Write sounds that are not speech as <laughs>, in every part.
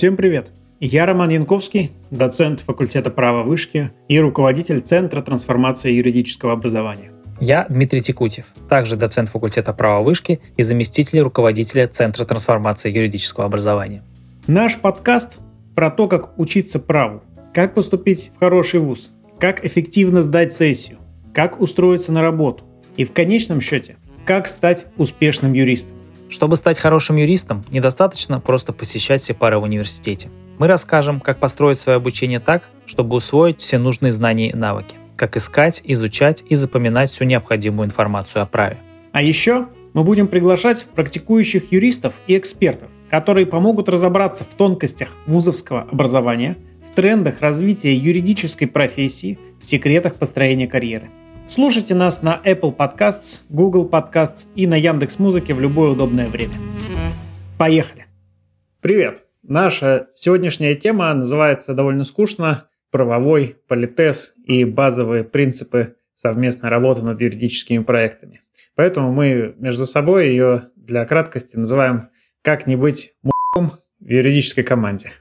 Всем привет! Я Роман Янковский, доцент факультета права вышки и руководитель Центра трансформации юридического образования. Я Дмитрий Текутев, также доцент факультета права вышки и заместитель руководителя Центра трансформации юридического образования. Наш подкаст про то, как учиться праву, как поступить в хороший вуз, как эффективно сдать сессию, как устроиться на работу и в конечном счете, как стать успешным юристом. Чтобы стать хорошим юристом, недостаточно просто посещать все пары в университете. Мы расскажем, как построить свое обучение так, чтобы усвоить все нужные знания и навыки, как искать, изучать и запоминать всю необходимую информацию о праве. А еще мы будем приглашать практикующих юристов и экспертов, которые помогут разобраться в тонкостях вузовского образования, в трендах развития юридической профессии, в секретах построения карьеры – Слушайте нас на Apple Podcasts, Google Podcasts и на Яндекс Музыке в любое удобное время. Поехали! Привет! Наша сегодняшняя тема называется довольно скучно «Правовой политез и базовые принципы совместной работы над юридическими проектами». Поэтому мы между собой ее для краткости называем «Как не быть в юридической команде».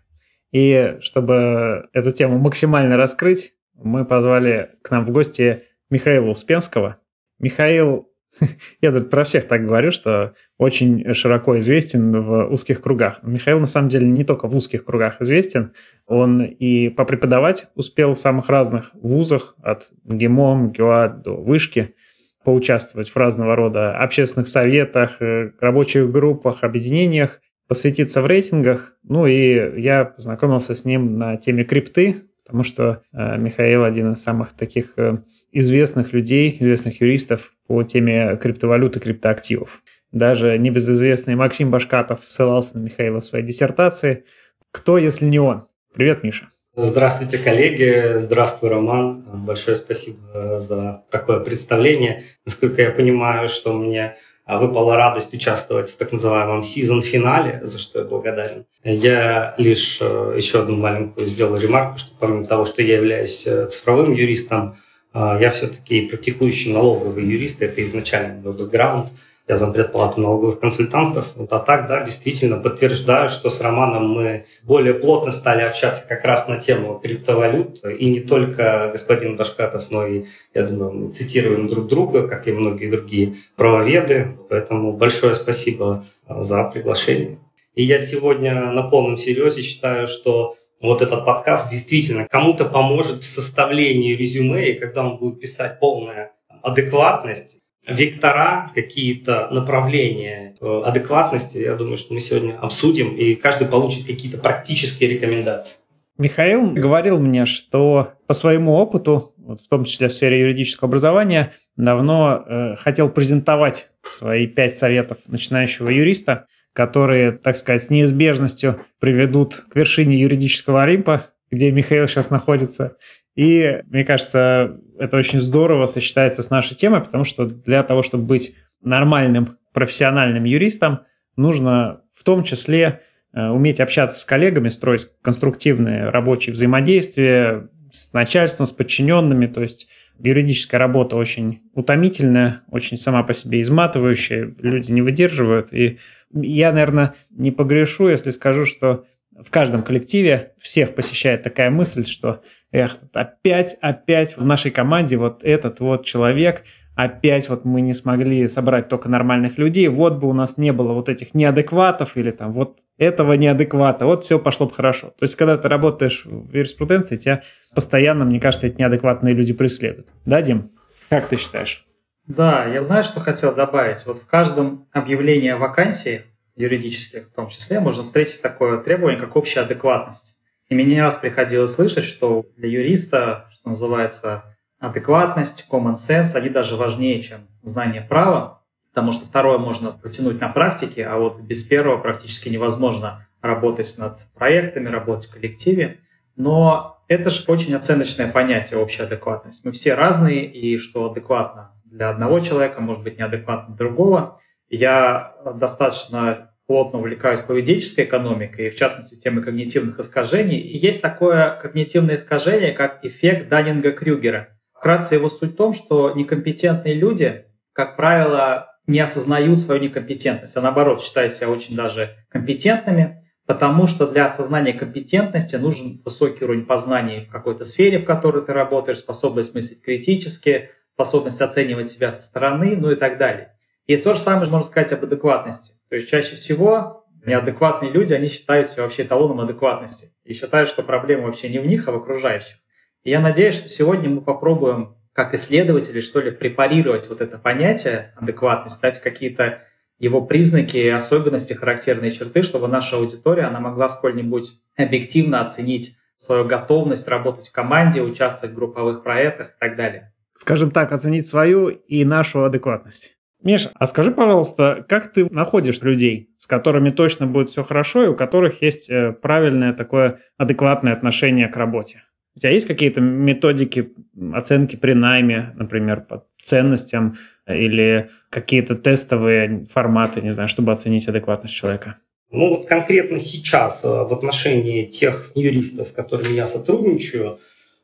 И чтобы эту тему максимально раскрыть, мы позвали к нам в гости Михаила Успенского. Михаил, <laughs> я тут про всех так говорю, что очень широко известен в узких кругах. Михаил на самом деле не только в узких кругах известен, он и попреподавать успел в самых разных вузах, от ГИМО, ГЮА до вышки, поучаствовать в разного рода общественных советах, э, рабочих группах, объединениях, посвятиться в рейтингах. Ну и я познакомился с ним на теме крипты, потому что э, Михаил один из самых таких э, известных людей, известных юристов по теме криптовалюты, криптоактивов. Даже небезызвестный Максим Башкатов ссылался на Михаила в своей диссертации. Кто, если не он? Привет, Миша. Здравствуйте, коллеги. Здравствуй, Роман. Большое спасибо за такое представление. Насколько я понимаю, что мне выпала радость участвовать в так называемом сезон-финале, за что я благодарен. Я лишь э, еще одну маленькую сделал ремарку, что помимо того, что я являюсь э, цифровым юристом, а, я все-таки практикующий налоговый юрист, это изначально мой бэкграунд. Я зампред палаты налоговых консультантов. Вот, а так, да, действительно подтверждаю, что с Романом мы более плотно стали общаться как раз на тему криптовалют. И не только господин Башкатов, но и, я думаю, мы цитируем друг друга, как и многие другие правоведы. Поэтому большое спасибо за приглашение. И я сегодня на полном серьезе считаю, что вот этот подкаст действительно кому-то поможет в составлении резюме, и когда он будет писать полная адекватность, вектора, какие-то направления э, адекватности, я думаю, что мы сегодня обсудим, и каждый получит какие-то практические рекомендации. Михаил говорил мне, что по своему опыту, в том числе в сфере юридического образования, давно э, хотел презентовать свои пять советов начинающего юриста – которые, так сказать, с неизбежностью приведут к вершине юридического Олимпа, где Михаил сейчас находится. И, мне кажется, это очень здорово сочетается с нашей темой, потому что для того, чтобы быть нормальным профессиональным юристом, нужно в том числе э, уметь общаться с коллегами, строить конструктивные рабочие взаимодействия с начальством, с подчиненными. То есть юридическая работа очень утомительная, очень сама по себе изматывающая, люди не выдерживают. И я, наверное, не погрешу, если скажу, что в каждом коллективе всех посещает такая мысль, что эх, опять, опять в нашей команде вот этот вот человек, опять вот мы не смогли собрать только нормальных людей, вот бы у нас не было вот этих неадекватов или там вот этого неадеквата, вот все пошло бы хорошо. То есть, когда ты работаешь в юриспруденции, тебя постоянно, мне кажется, эти неадекватные люди преследуют. Да, Дим? Как ты считаешь? Да, я знаю, что хотел добавить. Вот в каждом объявлении о вакансии, юридических в том числе, можно встретить такое требование, как общая адекватность. И мне не раз приходилось слышать, что для юриста, что называется, адекватность, common sense, они даже важнее, чем знание права, потому что второе можно потянуть на практике, а вот без первого практически невозможно работать над проектами, работать в коллективе. Но это же очень оценочное понятие, общая адекватность. Мы все разные, и что адекватно для одного человека, может быть неадекватно для другого. Я достаточно плотно увлекаюсь поведенческой экономикой, и в частности темой когнитивных искажений. И есть такое когнитивное искажение, как эффект Даннинга-Крюгера. Вкратце его суть в том, что некомпетентные люди, как правило, не осознают свою некомпетентность, а наоборот считают себя очень даже компетентными, потому что для осознания компетентности нужен высокий уровень познания в какой-то сфере, в которой ты работаешь, способность мыслить критически, способность оценивать себя со стороны, ну и так далее. И то же самое можно сказать об адекватности. То есть чаще всего неадекватные люди, они считают себя вообще эталоном адекватности и считают, что проблема вообще не в них, а в окружающих. И я надеюсь, что сегодня мы попробуем, как исследователи, что ли, препарировать вот это понятие адекватность, дать какие-то его признаки, особенности, характерные черты, чтобы наша аудитория она могла сколь-нибудь объективно оценить свою готовность работать в команде, участвовать в групповых проектах и так далее. Скажем так, оценить свою и нашу адекватность. Миша, а скажи, пожалуйста, как ты находишь людей, с которыми точно будет все хорошо и у которых есть э, правильное такое адекватное отношение к работе? У тебя есть какие-то методики оценки при найме, например, по ценностям или какие-то тестовые форматы, не знаю, чтобы оценить адекватность человека? Ну вот конкретно сейчас э, в отношении тех юристов, с которыми я сотрудничаю,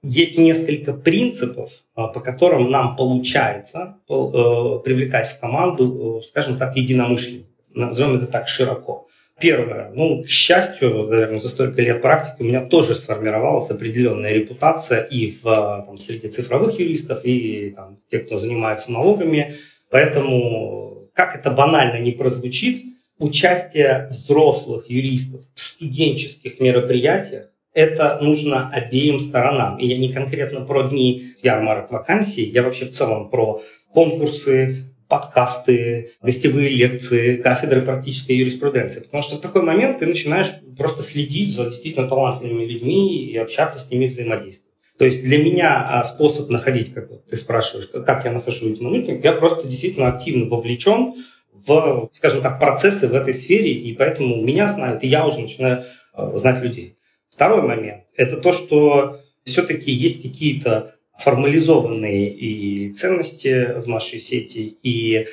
есть несколько принципов, э, по которым нам получается э, привлекать в команду, скажем так, единомышленников. Назовем это так широко. Первое. Ну, к счастью, наверное, за столько лет практики у меня тоже сформировалась определенная репутация и в, там, среди цифровых юристов, и там, тех, кто занимается налогами. Поэтому, как это банально не прозвучит, участие взрослых юристов в студенческих мероприятиях это нужно обеим сторонам. И я не конкретно про дни ярмарок вакансий, я вообще в целом про конкурсы, подкасты, гостевые лекции, кафедры практической юриспруденции. Потому что в такой момент ты начинаешь просто следить за действительно талантливыми людьми и общаться с ними, взаимодействовать. То есть для меня а, способ находить, как ты спрашиваешь, как я нахожу единомышленников, я просто действительно активно вовлечен в, скажем так, процессы в этой сфере, и поэтому меня знают, и я уже начинаю а, знать людей. Второй момент – это то, что все-таки есть какие-то формализованные и ценности в нашей сети, и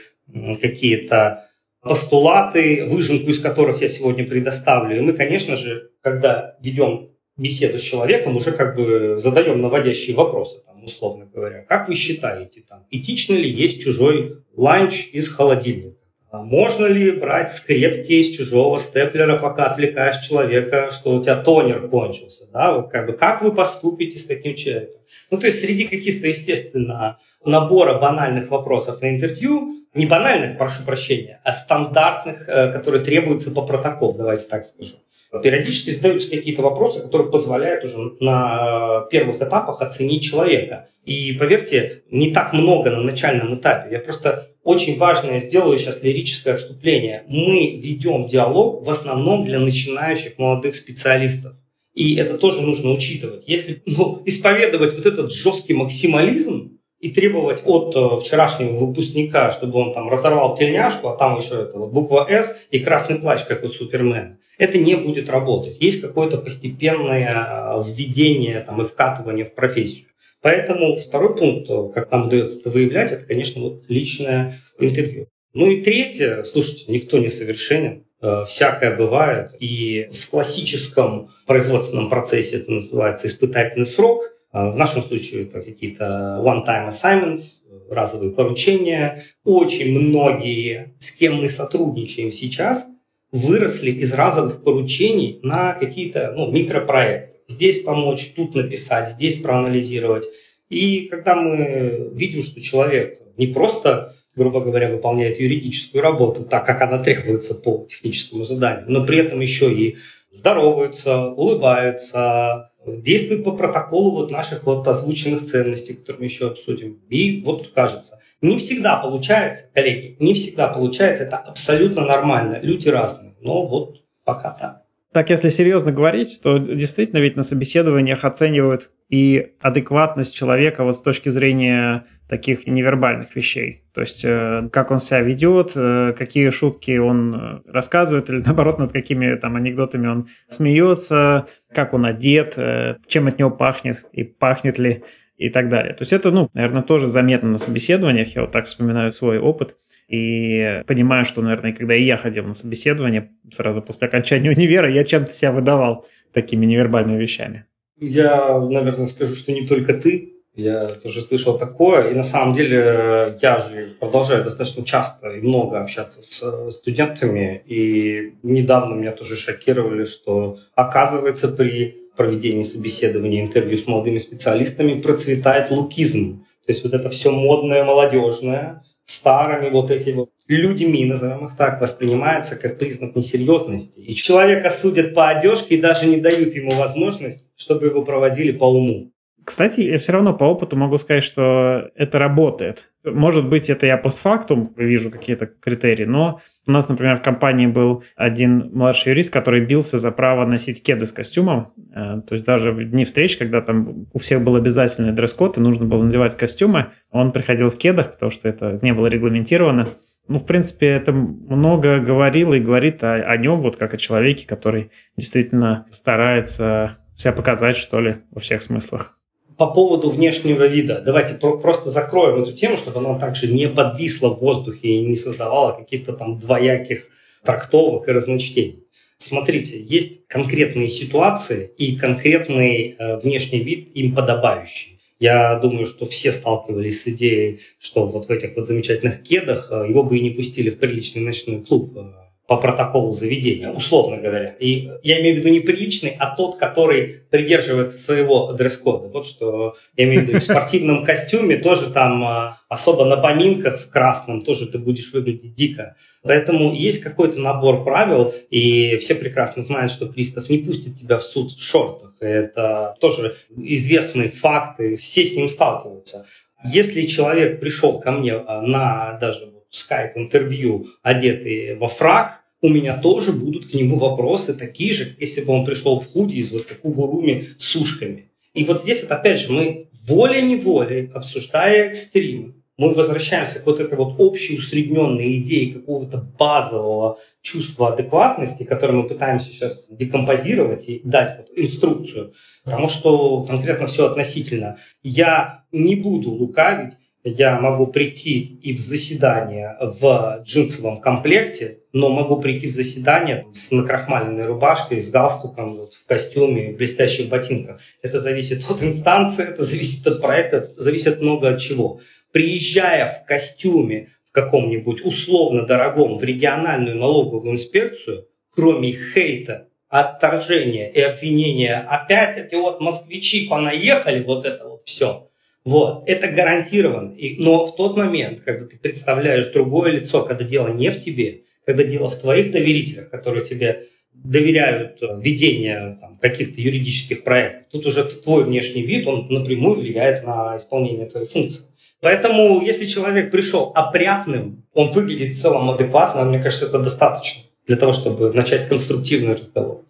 какие-то постулаты, выжимку из которых я сегодня предоставлю. И мы, конечно же, когда ведем беседу с человеком, уже как бы задаем наводящие вопросы, там, условно говоря. Как вы считаете, там, этично ли есть чужой ланч из холодильника? А можно ли брать скрепки из чужого степлера, пока отвлекаешь человека, что у тебя тонер кончился? Да? Вот как, бы, как вы поступите с таким человеком? Ну, то есть среди каких-то, естественно, набора банальных вопросов на интервью, не банальных, прошу прощения, а стандартных, э, которые требуются по протоколу, давайте так скажу. Периодически задаются какие-то вопросы, которые позволяют уже на первых этапах оценить человека. И поверьте, не так много на начальном этапе. Я просто очень важное сделаю сейчас лирическое отступление. Мы ведем диалог в основном для начинающих молодых специалистов. И это тоже нужно учитывать. Если ну, исповедовать вот этот жесткий максимализм и требовать от э, вчерашнего выпускника, чтобы он там разорвал тельняшку, а там еще это вот буква «С» и красный плащ, как у Супермена, это не будет работать. Есть какое-то постепенное э, введение там, и вкатывание в профессию. Поэтому второй пункт, э, как нам удается это выявлять, это, конечно, вот личное интервью. Ну и третье, слушайте, никто не совершенен. Всякое бывает. И в классическом производственном процессе это называется испытательный срок. Э, в нашем случае это какие-то one-time assignments, разовые поручения. Очень многие, с кем мы сотрудничаем сейчас, выросли из разовых поручений на какие-то ну, микропроекты. Здесь помочь, тут написать, здесь проанализировать. И когда мы видим, что человек не просто грубо говоря, выполняет юридическую работу так, как она требуется по техническому заданию, но при этом еще и здороваются, улыбаются, действует по протоколу вот наших вот озвученных ценностей, которые мы еще обсудим. И вот кажется, не всегда получается, коллеги, не всегда получается, это абсолютно нормально, люди разные, но вот пока так. Так, если серьезно говорить, то действительно ведь на собеседованиях оценивают и адекватность человека вот с точки зрения таких невербальных вещей. То есть, э, как он себя ведет, э, какие шутки он э, рассказывает, или <laughs> наоборот, над какими там анекдотами он смеется, как он одет, чем от него пахнет и пахнет ли и так далее. То есть это, ну, наверное, тоже заметно на собеседованиях. Я вот так вспоминаю свой опыт. И понимаю, что, наверное, когда и я ходил на собеседование сразу после окончания <laughs> универа, я чем-то себя выдавал такими невербальными вещами. Я, наверное, скажу, что не только ты. Я тоже слышал такое, и на самом деле я же продолжаю достаточно часто и много общаться с э, студентами, и недавно меня тоже шокировали, что оказывается при проведении собеседования, интервью с молодыми специалистами процветает лукизм. То есть вот это все модное, молодежное, старыми вот этими вот людьми, назовем их так, воспринимается как признак несерьезности. И человека судят по одежке и даже не дают ему возможность, чтобы его проводили по уму. Кстати, я все равно по опыту могу сказать, что это работает. Может быть, это я постфактум вижу какие-то критерии, но у нас, например, в компании был один младший юрист, который бился за право носить кеды с костюмом. Э, то есть даже в дни встреч, когда там у всех был обязательный дресс-код и нужно было надевать костюмы, он приходил в кедах, потому что это не было регламентировано. Ну, в принципе, это много говорило и говорит о, о нем, вот как о человеке, который действительно старается себя показать, что ли, во всех смыслах по поводу внешнего вида. Давайте про- просто закроем эту тему, чтобы она также не подвисла в воздухе и не создавала каких-то там двояких трактовок и разночтений. Смотрите, есть конкретные ситуации и конкретный э, внешний вид им подобающий. Я думаю, что все сталкивались с идеей, что вот в этих вот замечательных кедах э, его бы и не пустили в приличный ночной клуб э, по протоколу заведения, условно говоря. И я имею в виду не приличный, а тот, который придерживается своего дресс-кода. Вот что я имею в виду. В спортивном костюме тоже там а, особо на поминках в красном тоже ты будешь выглядеть дико. Поэтому есть какой-то набор правил, и все прекрасно знают, что пристав не пустит тебя в суд в шортах. Это тоже известные факты, все с ним сталкиваются. Если человек пришел ко мне а, на даже скайп-интервью, одетый во фраг, у меня тоже будут к нему вопросы такие же, если бы он пришел в худи из вот такой гуруми с ушками. И вот здесь, вот опять же, мы волей-неволей, обсуждая экстримы, мы возвращаемся к вот этой вот общей усредненной идее какого-то базового чувства адекватности, которое мы пытаемся сейчас декомпозировать и дать вот инструкцию. Потому что конкретно все относительно. Я не буду лукавить, я могу прийти и в заседание в джинсовом комплекте, но могу прийти в заседание с накрахмаленной рубашкой, с галстуком, вот, в костюме, в блестящих ботинках. Это зависит от инстанции, это зависит от проекта, зависит много от чего. Приезжая в костюме в каком-нибудь условно дорогом в региональную налоговую инспекцию, кроме хейта, отторжения и обвинения, опять эти вот москвичи понаехали, вот это вот все – вот, это гарантированно. И, но в тот момент, когда ты представляешь другое лицо, когда дело не в тебе, когда дело в твоих доверителях, которые тебе доверяют э, ведение там, каких-то юридических проектов, тут уже твой внешний вид, он напрямую влияет на исполнение твоей функции. Поэтому, если человек пришел опрятным, он выглядит в целом адекватно, мне кажется, это достаточно для того, чтобы начать конструктивный разговор.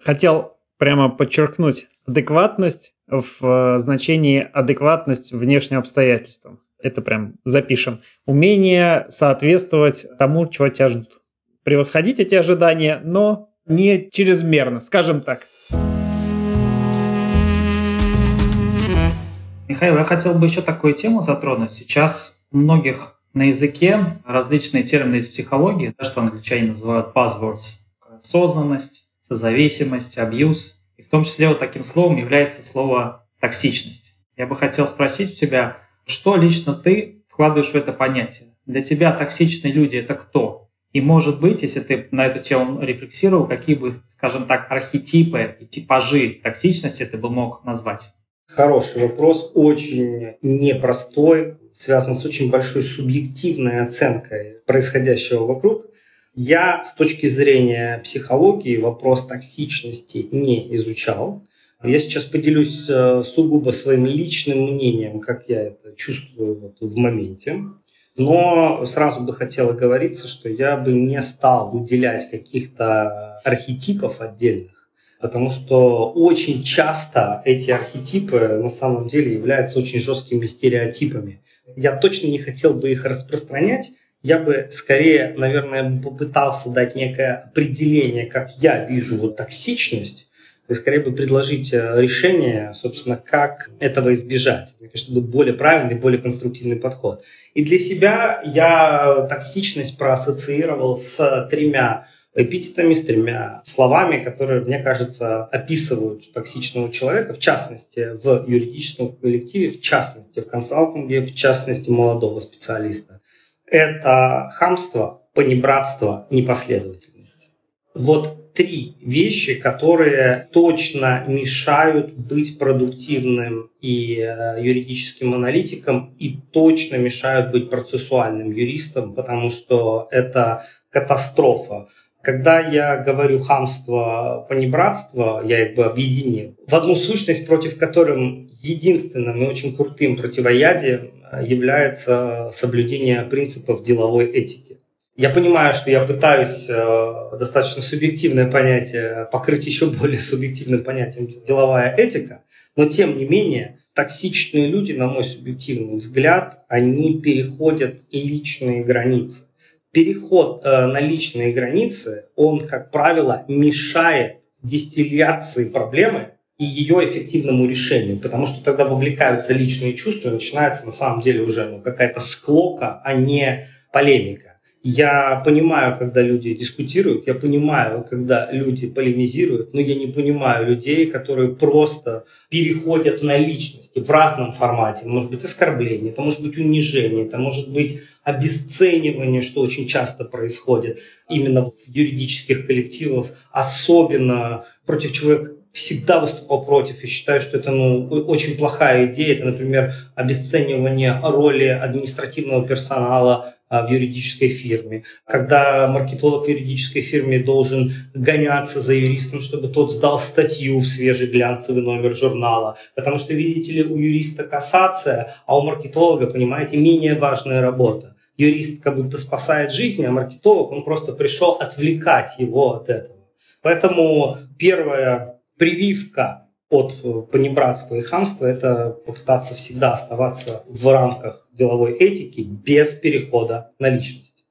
Хотел прямо подчеркнуть адекватность в э, значении адекватность внешним обстоятельствам. Это прям запишем. Умение соответствовать тому, чего тебя ждут. Превосходить эти ожидания, но не чрезмерно, скажем так. Михаил, я хотел бы еще такую тему затронуть. Сейчас у многих на языке различные термины из психологии, что англичане называют buzzwords. Осознанность, созависимость, абьюз. И в том числе вот таким словом является слово токсичность. Я бы хотел спросить у тебя, что лично ты вкладываешь в это понятие? Для тебя токсичные люди — это кто? И, может быть, если ты на эту тему рефлексировал, какие бы, скажем так, архетипы и типажи токсичности ты бы мог назвать? Хороший вопрос, очень непростой, связан с очень большой субъективной оценкой происходящего вокруг. Я с точки зрения психологии вопрос токсичности не изучал. Я сейчас поделюсь э, сугубо своим личным мнением, как я это чувствую вот в моменте. Но сразу бы хотела говориться, что я бы не стал выделять каких-то архетипов отдельных, потому что очень часто эти архетипы на самом деле являются очень жесткими стереотипами. Я точно не хотел бы их распространять, я бы скорее, наверное, попытался дать некое определение, как я вижу вот токсичность, и скорее бы предложить э, решение, собственно, как этого избежать. Мне кажется, будет более правильный, более конструктивный подход. И для себя я токсичность проассоциировал с тремя эпитетами, с тремя словами, которые, мне кажется, описывают токсичного человека, в частности, в юридическом коллективе, в частности, в консалтинге, в частности, молодого специалиста. Это хамство, понебратство, непоследовательность. Вот три вещи, которые точно мешают быть продуктивным и э, юридическим аналитиком, и точно мешают быть процессуальным юристом, потому что это катастрофа. Когда я говорю хамство, понебратство, я их бы объединил в одну сущность, против которой единственным и очень крутым противоядием является соблюдение принципов деловой этики. Я понимаю, что я пытаюсь э, достаточно субъективное понятие покрыть еще более субъективным понятием деловая этика, но тем не менее токсичные люди, на мой субъективный взгляд, они переходят личные границы. Переход э, на личные границы, он, как правило, мешает дистилляции проблемы и ее эффективному решению, потому что тогда вовлекаются личные чувства, и начинается на самом деле уже ну, какая-то склока, а не полемика. Я понимаю, когда люди дискутируют, я понимаю, когда люди полемизируют, но я не понимаю людей, которые просто переходят на личности в разном формате. Это может быть оскорбление, это может быть унижение, это может быть обесценивание, что очень часто происходит именно в юридических коллективах, особенно против человека, всегда выступал против и считаю, что это ну, очень плохая идея. Это, например, обесценивание роли административного персонала а, в юридической фирме, когда маркетолог в юридической фирме должен гоняться за юристом, чтобы тот сдал статью в свежий глянцевый номер журнала, потому что, видите ли, у юриста кассация, а у маркетолога, понимаете, менее важная работа. Юрист как будто спасает жизнь, а маркетолог, он просто пришел отвлекать его от этого. Поэтому первая прививка от э, понебратства и хамства – это попытаться всегда оставаться в рамках деловой этики без перехода на личность.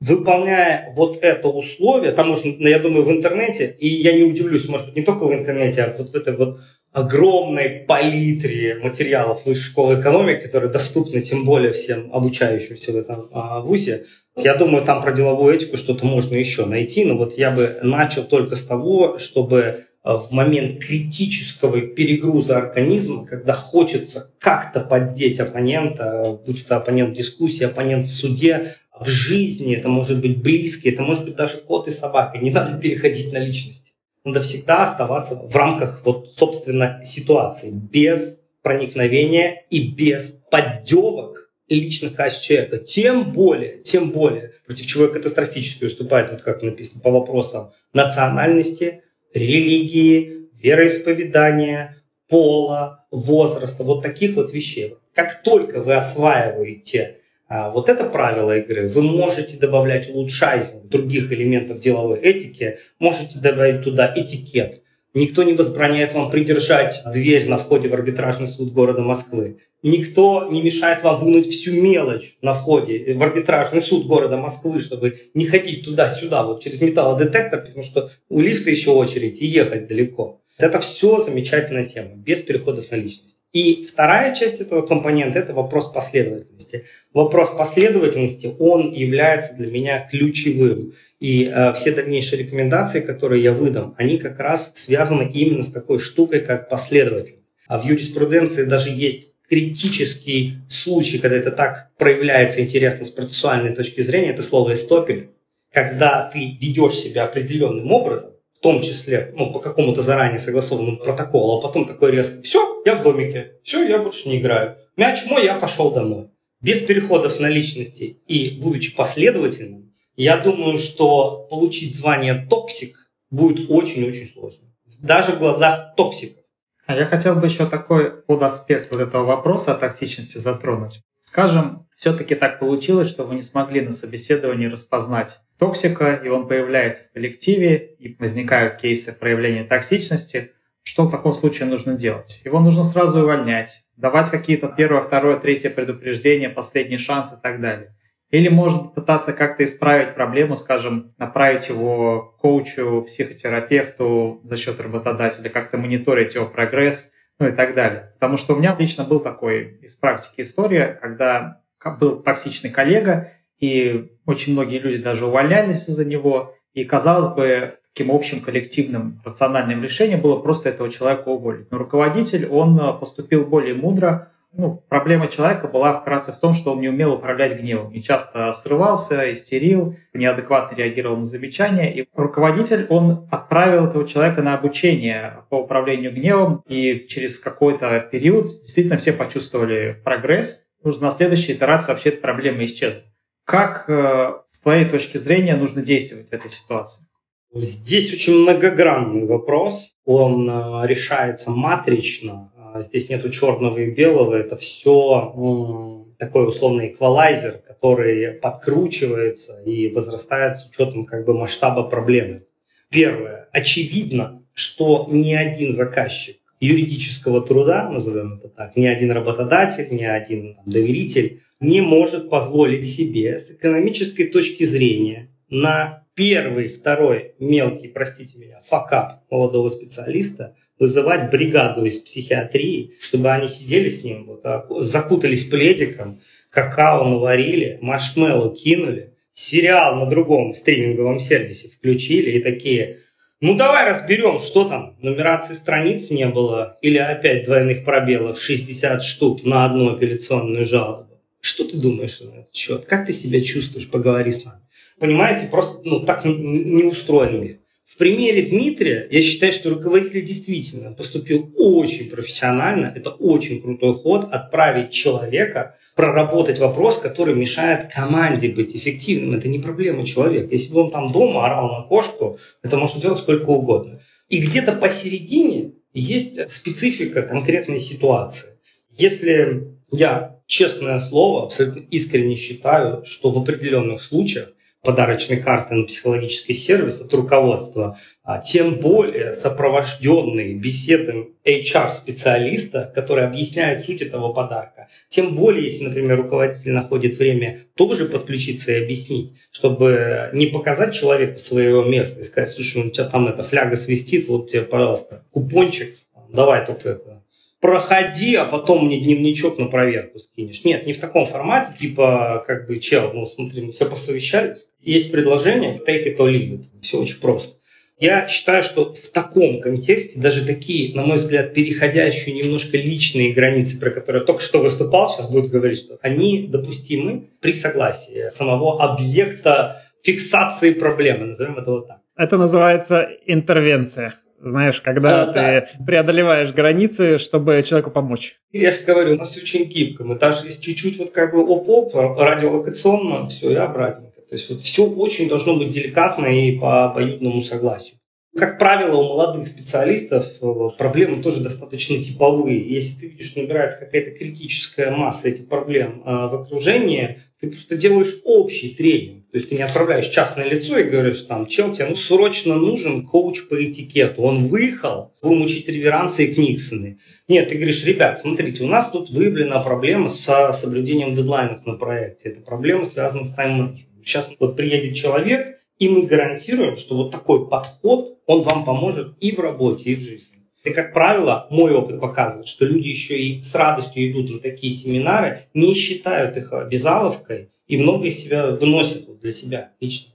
Выполняя вот это условие, там можно, я думаю, в интернете, и я не удивлюсь, может быть, не только в интернете, а вот в этой вот огромной палитре материалов высшей школы экономики, которые доступны тем более всем обучающимся в этом а, вузе, я думаю, там про деловую этику что-то можно еще найти, но вот я бы начал только с того, чтобы в момент критического перегруза организма, когда хочется как-то поддеть оппонента, будь это оппонент в дискуссии, оппонент в суде, в жизни, это может быть близкий, это может быть даже кот и собака. Не надо переходить на личность. Надо всегда оставаться в рамках вот, собственно, ситуации, без проникновения и без поддевок личных качеств человека. Тем более, тем более, против чего катастрофически уступает, вот как написано, по вопросам национальности, религии, вероисповедания, пола, возраста, вот таких вот вещей. Как только вы осваиваете а, вот это правило игры, вы можете добавлять улучшайзинг других элементов деловой этики, можете добавить туда этикет. Никто не возбраняет вам придержать дверь на входе в арбитражный суд города Москвы. Никто не мешает вам вынуть всю мелочь на входе в арбитражный суд города Москвы, чтобы не ходить туда-сюда, вот через металлодетектор, потому что у лифта еще очередь и ехать далеко. Это все замечательная тема, без переходов на личность. И вторая часть этого компонента – это вопрос последовательности. Вопрос последовательности, он является для меня ключевым. И э, все дальнейшие рекомендации, которые я выдам, они как раз связаны именно с такой штукой, как последовательность. А в юриспруденции даже есть критический случай, когда это так проявляется интересно с процессуальной точки зрения, это слово «эстопель», когда ты ведешь себя определенным образом, том числе ну, по какому-то заранее согласованному протоколу, а потом такой резко «все, я в домике, все, я больше не играю, мяч мой, я пошел домой». Без переходов на личности и будучи последовательным, я думаю, что получить звание «токсик» будет очень-очень сложно. Даже в глазах токсиков. А я хотел бы еще такой подаспект вот этого вопроса о токсичности затронуть. Скажем, все-таки так получилось, что вы не смогли на собеседовании распознать токсика, и он появляется в коллективе, и возникают кейсы проявления токсичности. Что в таком случае нужно делать? Его нужно сразу увольнять, давать какие-то первое, второе, третье предупреждение, последний шанс и так далее. Или, может пытаться как-то исправить проблему, скажем, направить его коучу, психотерапевту за счет работодателя, как-то мониторить его прогресс, ну и так далее. Потому что у меня лично был такой из практики история, когда был токсичный коллега, и очень многие люди даже увольнялись из-за него. И, казалось бы, таким общим коллективным рациональным решением было просто этого человека уволить. Но руководитель, он э, поступил более мудро. Ну, проблема человека была вкратце в том, что он не умел управлять гневом и часто срывался, истерил, неадекватно реагировал на замечания. И руководитель, он отправил этого человека на обучение по управлению гневом, и через какой-то период действительно все почувствовали прогресс. Нужно на следующей итерации вообще эта проблема исчезла. Как э, с твоей точки зрения нужно действовать в этой ситуации? Здесь очень многогранный вопрос. Он э, решается матрично. А здесь нету черного и белого. Это все такой условный эквалайзер, который подкручивается и возрастает с учетом как бы масштаба проблемы. Первое. Очевидно, что ни один заказчик юридического труда, назовем это так, ни один работодатель, ни один там, доверитель не может позволить себе с экономической точки зрения на первый, второй мелкий, простите меня, факап молодого специалиста вызывать бригаду из психиатрии, чтобы они сидели с ним, вот, а, закутались пледиком, какао наварили, маршмеллоу кинули, сериал на другом стриминговом сервисе включили и такие, ну давай разберем, что там, нумерации страниц не было или опять двойных пробелов 60 штук на одну апелляционную жалобу. Что ты думаешь на этот счет? Как ты себя чувствуешь? Поговори с нами. Понимаете, просто ну, так не устроен мир. В примере Дмитрия я считаю, что руководитель действительно поступил очень профессионально. Это очень крутой ход отправить человека проработать вопрос, который мешает команде быть эффективным. Это не проблема человека. Если бы он там дома орал на кошку, это можно делать сколько угодно. И где-то посередине есть специфика конкретной ситуации. Если я, честное слово, абсолютно искренне считаю, что в определенных случаях подарочной карты на психологический сервис от руководства, а тем более сопровожденный беседой HR-специалиста, который объясняет суть этого подарка. Тем более, если, например, руководитель находит время тоже подключиться и объяснить, чтобы не показать человеку своего места и сказать, слушай, у тебя там эта фляга свистит, вот тебе, пожалуйста, купончик, давай только это, проходи, а потом мне дневничок на проверку скинешь. Нет, не в таком формате, типа, как бы, чел, ну смотри, мы все посовещались. Есть предложение, take it or leave it. Все очень просто. Я считаю, что в таком контексте даже такие, на мой взгляд, переходящие немножко личные границы, про которые я только что выступал, сейчас буду говорить, что они допустимы при согласии самого объекта фиксации проблемы, назовем это вот так. Это называется интервенция. Знаешь, когда а, ты да. преодолеваешь границы, чтобы человеку помочь. Я же говорю, у нас очень гибко. Мы даже есть чуть-чуть вот как бы оп-оп, радиолокационно, все, и обратненько. То есть вот все очень должно быть деликатно и по обоюдному согласию. Как правило, у молодых специалистов э, проблемы тоже достаточно типовые. Если ты видишь, что набирается какая-то критическая масса этих проблем э, в окружении, ты просто делаешь общий тренинг то есть ты не отправляешь частное лицо и говоришь, там, чел, тебе ну, срочно нужен коуч по этикету. Он выехал, будем учить реверансы и книксоны. Нет, ты говоришь, ребят, смотрите, у нас тут выявлена проблема с соблюдением дедлайнов на проекте. Эта проблема связана с тайм-менеджментом. Сейчас вот приедет человек, и мы гарантируем, что вот такой подход, он вам поможет и в работе, и в жизни. И, как правило, мой опыт показывает, что люди еще и с радостью идут на такие семинары, не считают их обязаловкой, и много из себя выносят для себя лично.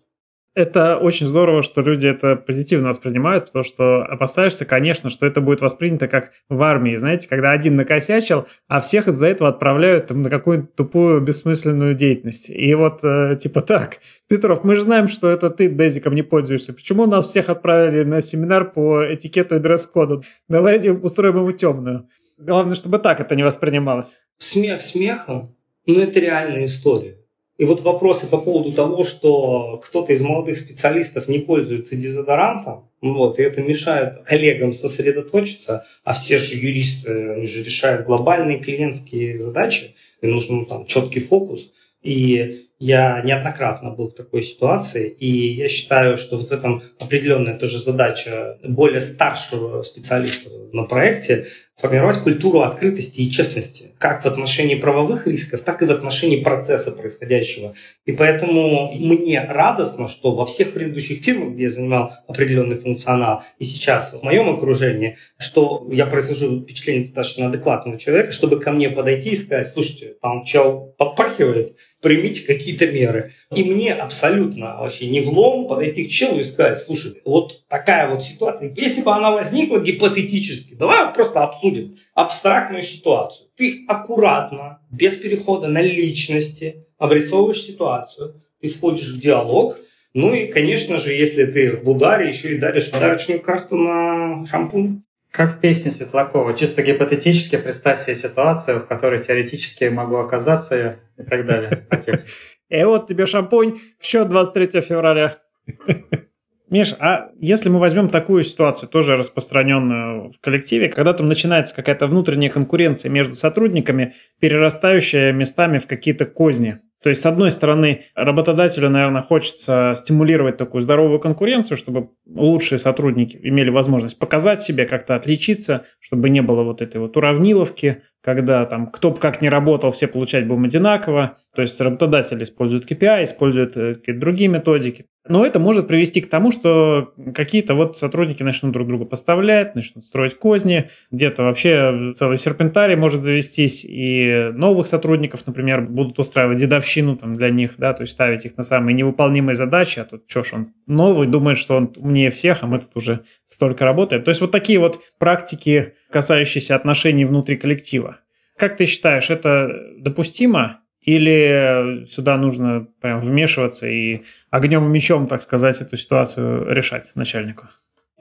Это очень здорово, что люди это позитивно воспринимают, потому что опасаешься, конечно, что это будет воспринято как в армии, знаете, когда один накосячил, а всех из-за этого отправляют там, на какую-то тупую бессмысленную деятельность. И вот э, типа так, Петров, мы же знаем, что это ты дезиком не пользуешься. Почему нас всех отправили на семинар по этикету и дресс-коду? Давайте устроим ему темную. Главное, чтобы так это не воспринималось. Смех смехом, но это реальная история. И вот вопросы по поводу того, что кто-то из молодых специалистов не пользуется дезодорантом, вот, и это мешает коллегам сосредоточиться, а все же юристы, они же решают глобальные клиентские задачи, и нужен там четкий фокус. И я неоднократно был в такой ситуации, и я считаю, что вот в этом определенная тоже задача более старшего специалиста на проекте формировать культуру открытости и честности, как в отношении правовых рисков, так и в отношении процесса происходящего. И поэтому мне радостно, что во всех предыдущих фирмах, где я занимал определенный функционал, и сейчас в моем окружении, что я произвожу впечатление достаточно адекватного человека, чтобы ко мне подойти и сказать, слушайте, там чел подпархивает, примите какие-то меры. И мне абсолютно вообще не влом подойти к челу и сказать, слушай, вот такая вот ситуация, если бы она возникла гипотетически, давай просто обсудим абстрактную ситуацию. Ты аккуратно, без перехода на личности, обрисовываешь ситуацию, ты входишь в диалог, ну и, конечно же, если ты в ударе, еще и даришь подарочную карту на шампунь. Как в песне Светлакова, чисто гипотетически представь себе ситуацию, в которой теоретически могу оказаться я и так далее по тексту. И <laughs> вот тебе шампунь в счет 23 февраля. <laughs> Миш, а если мы возьмем такую ситуацию, тоже распространенную в коллективе, когда там начинается какая-то внутренняя конкуренция между сотрудниками, перерастающая местами в какие-то козни, то есть, с одной стороны, работодателю, наверное, хочется стимулировать такую здоровую конкуренцию, чтобы лучшие сотрудники имели возможность показать себя, как-то отличиться, чтобы не было вот этой вот уравниловки, когда там кто бы как ни работал, все получать будем одинаково. То есть работодатель использует KPI, использует э, какие-то другие методики. Но это может привести к тому, что какие-то вот сотрудники начнут друг друга поставлять, начнут строить козни, где-то вообще целый серпентарий может завестись, и новых сотрудников, например, будут устраивать дедовщину там для них, да, то есть ставить их на самые невыполнимые задачи, а тут что ж он новый, думает, что он умнее всех, а мы тут уже столько работаем. То есть вот такие вот практики, касающиеся отношений внутри коллектива. Как ты считаешь, это допустимо? Или сюда нужно прям вмешиваться и огнем и мечом, так сказать, эту ситуацию решать начальнику?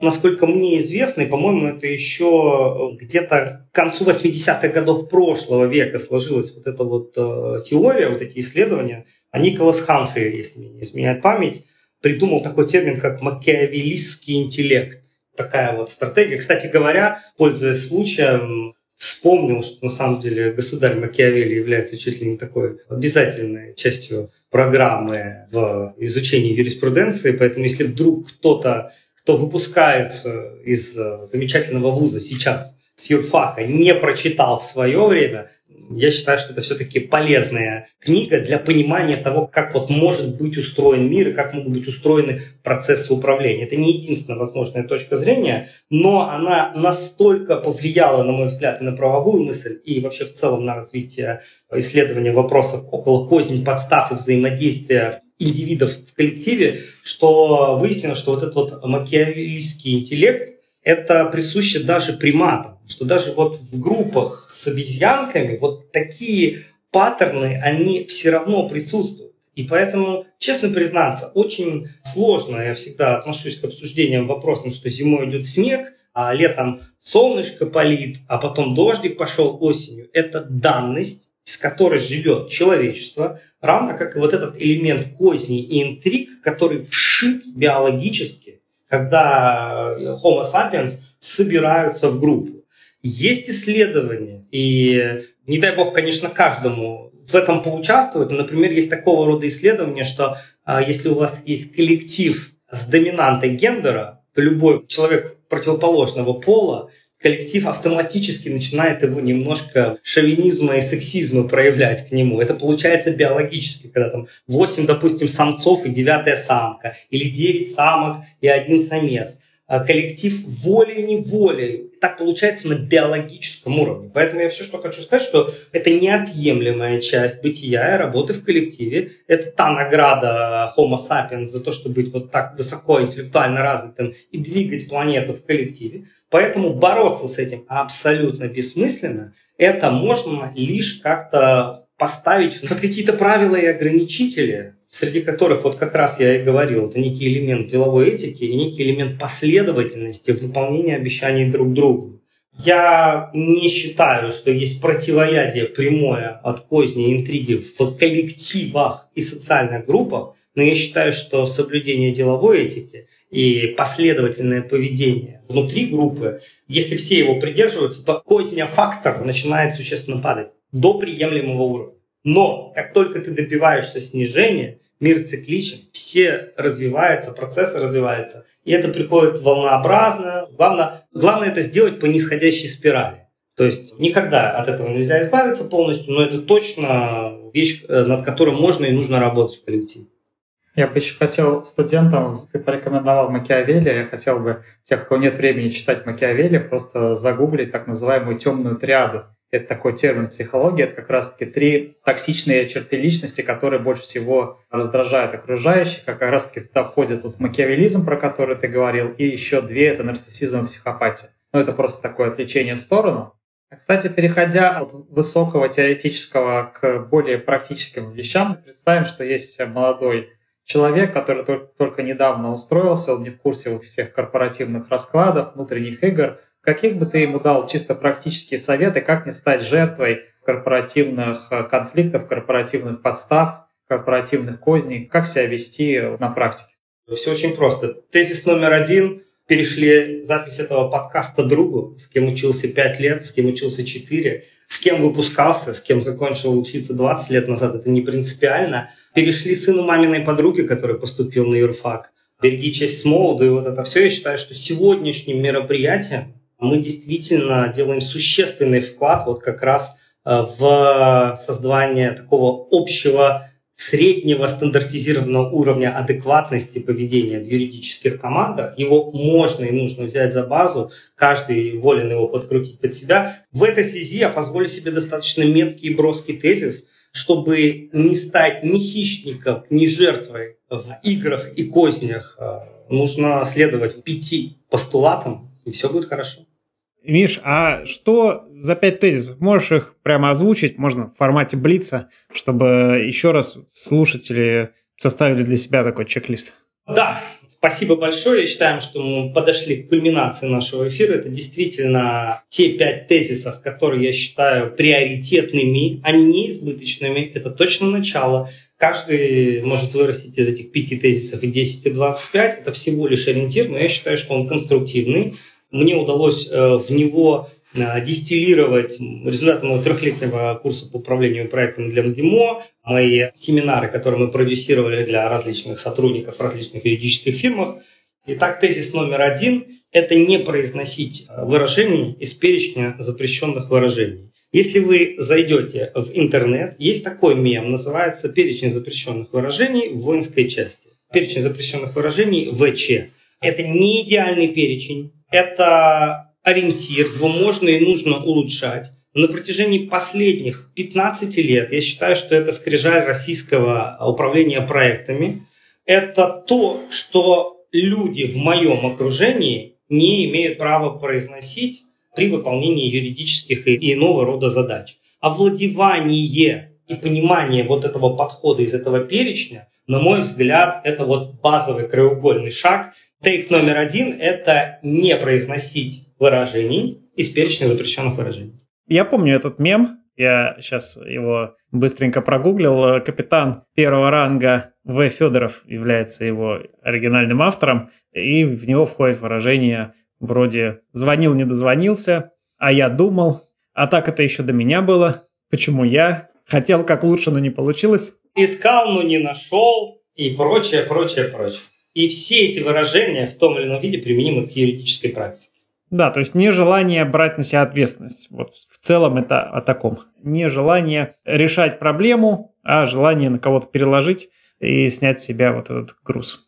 Насколько мне известно, и, по-моему, это еще где-то к концу 80-х годов прошлого века сложилась вот эта вот э, теория, вот эти исследования. А Николас Ханфри, если мне не изменяет память, придумал такой термин, как макиавеллистский интеллект. Такая вот стратегия. Кстати говоря, пользуясь случаем, вспомнил, что на самом деле государь Макиавелли является чуть ли не такой обязательной частью программы в изучении юриспруденции, поэтому если вдруг кто-то, кто выпускается из э, замечательного вуза сейчас с юрфака, не прочитал в свое время я считаю, что это все-таки полезная книга для понимания того, как вот может быть устроен мир и как могут быть устроены процессы управления. Это не единственная возможная точка зрения, но она настолько повлияла, на мой взгляд, и на правовую мысль, и вообще в целом на развитие исследования вопросов около козней, подстав и взаимодействия индивидов в коллективе, что выяснилось, что вот этот вот макиавеллийский интеллект это присуще даже приматам, что даже вот в группах с обезьянками вот такие паттерны, они все равно присутствуют. И поэтому, честно признаться, очень сложно. Я всегда отношусь к обсуждениям вопросам, что зимой идет снег, а летом солнышко палит, а потом дождик пошел осенью. Это данность, с которой живет человечество, равно как и вот этот элемент козни и интриг, который вшит биологически когда э, Homo sapiens собираются в группу. Есть исследования, и не дай бог, конечно, каждому в этом поучаствовать, но, например, есть такого рода исследования, что а, если у вас есть коллектив с доминантой гендера, то любой человек противоположного пола коллектив автоматически начинает его немножко шовинизма и сексизма проявлять к нему. Это получается биологически, когда там 8, допустим, самцов и девятая самка, или 9 самок и один самец. А коллектив волей-неволей. Так получается на биологическом уровне. Поэтому я все, что хочу сказать, что это неотъемлемая часть бытия и работы в коллективе. Это та награда Homo sapiens за то, чтобы быть вот так высоко интеллектуально развитым и двигать планету в коллективе. Поэтому бороться с этим абсолютно бессмысленно. Это можно лишь как-то поставить <laughs> под какие-то правила и ограничители, среди которых вот как раз я и говорил, это некий элемент деловой этики и некий элемент последовательности в выполнении обещаний друг другу. Я не считаю, что есть противоядие прямое от козни и интриги в коллективах и социальных группах, но я считаю, что соблюдение деловой этики и последовательное поведение внутри группы, если все его придерживаются, то козня фактор начинает существенно падать до приемлемого уровня. Но как только ты добиваешься снижения, мир цикличен, все развиваются, процессы развиваются, и это приходит волнообразно. Главное, главное это сделать по нисходящей спирали. То есть никогда от этого нельзя избавиться полностью, но это точно вещь, э, над которой можно и нужно работать в коллективе. Я бы еще хотел студентам, ты порекомендовал Макиавелли, я хотел бы тех, у кого нет времени читать Макиавелли, просто загуглить так называемую темную триаду. Это такой термин психологии, это как раз-таки три токсичные черты личности, которые больше всего раздражают окружающих, как раз-таки туда входит тут макиавелизм, про который ты говорил, и еще две — это нарциссизм и психопатия. Ну, это просто такое отвлечение в сторону. Кстати, переходя от высокого теоретического к более практическим вещам, представим, что есть молодой человек, который только, только недавно устроился, он не в курсе всех корпоративных раскладов, внутренних игр — Каких бы ты ему дал чисто практические советы, как не стать жертвой корпоративных э, конфликтов, корпоративных подстав, корпоративных козней? Как себя вести на практике? Все очень просто. Тезис номер один. Перешли запись этого подкаста другу, с кем учился 5 лет, с кем учился 4, с кем выпускался, с кем закончил учиться 20 лет назад. Это не принципиально. Перешли сыну маминой подруги, который поступил на юрфак. Береги честь с молоду. И вот это все, я считаю, что сегодняшним мероприятием мы действительно делаем существенный вклад вот как раз э, в создание такого общего среднего стандартизированного уровня адекватности поведения в юридических командах. Его можно и нужно взять за базу, каждый волен его подкрутить под себя. В этой связи я позволю себе достаточно меткий и броский тезис, чтобы не стать ни хищником, ни жертвой в играх и кознях. Э, нужно следовать пяти постулатам, и все будет хорошо. Миш, а что за пять тезисов? Можешь их прямо озвучить, можно в формате блица, чтобы еще раз слушатели составили для себя такой чек-лист? Да, спасибо большое. Я считаю, что мы подошли к кульминации нашего эфира. Это действительно те пять тезисов, которые я считаю приоритетными, они не избыточными. Это точно начало. Каждый может вырастить из этих пяти тезисов и 10, и 25. Это всего лишь ориентир, но я считаю, что он конструктивный. Мне удалось э, в него э, дистиллировать результаты моего трехлетнего курса по управлению проектами для МГИМО, мои семинары, которые мы продюсировали для различных сотрудников в различных юридических фирмах. Итак, тезис номер один – это не произносить э, выражений из перечня запрещенных выражений. Если вы зайдете в интернет, есть такой мем, называется «Перечень запрещенных выражений в воинской части». Перечень запрещенных выражений – ВЧ. Это не идеальный перечень, это ориентир, его можно и нужно улучшать. На протяжении последних 15 лет я считаю, что это скрижаль российского управления проектами. Это то, что люди в моем окружении не имеют права произносить при выполнении юридических и иного рода задач. Овладевание и понимание вот этого подхода из этого перечня, на мой взгляд, это вот базовый краеугольный шаг, Тейк номер один – это не произносить выражений из перечня запрещенных выражений. Я помню этот мем, я сейчас его быстренько прогуглил. Капитан первого ранга В. Федоров является его оригинальным автором, и в него входит выражение вроде «звонил, не дозвонился», «а я думал», «а так это еще до меня было», «почему я», «хотел как лучше, но не получилось». «Искал, но не нашел» и прочее, прочее, прочее. И все эти выражения в том или ином виде применимы к юридической практике. Да, то есть нежелание брать на себя ответственность. Вот в целом это о таком. Нежелание решать проблему, а желание на кого-то переложить и снять с себя вот этот груз.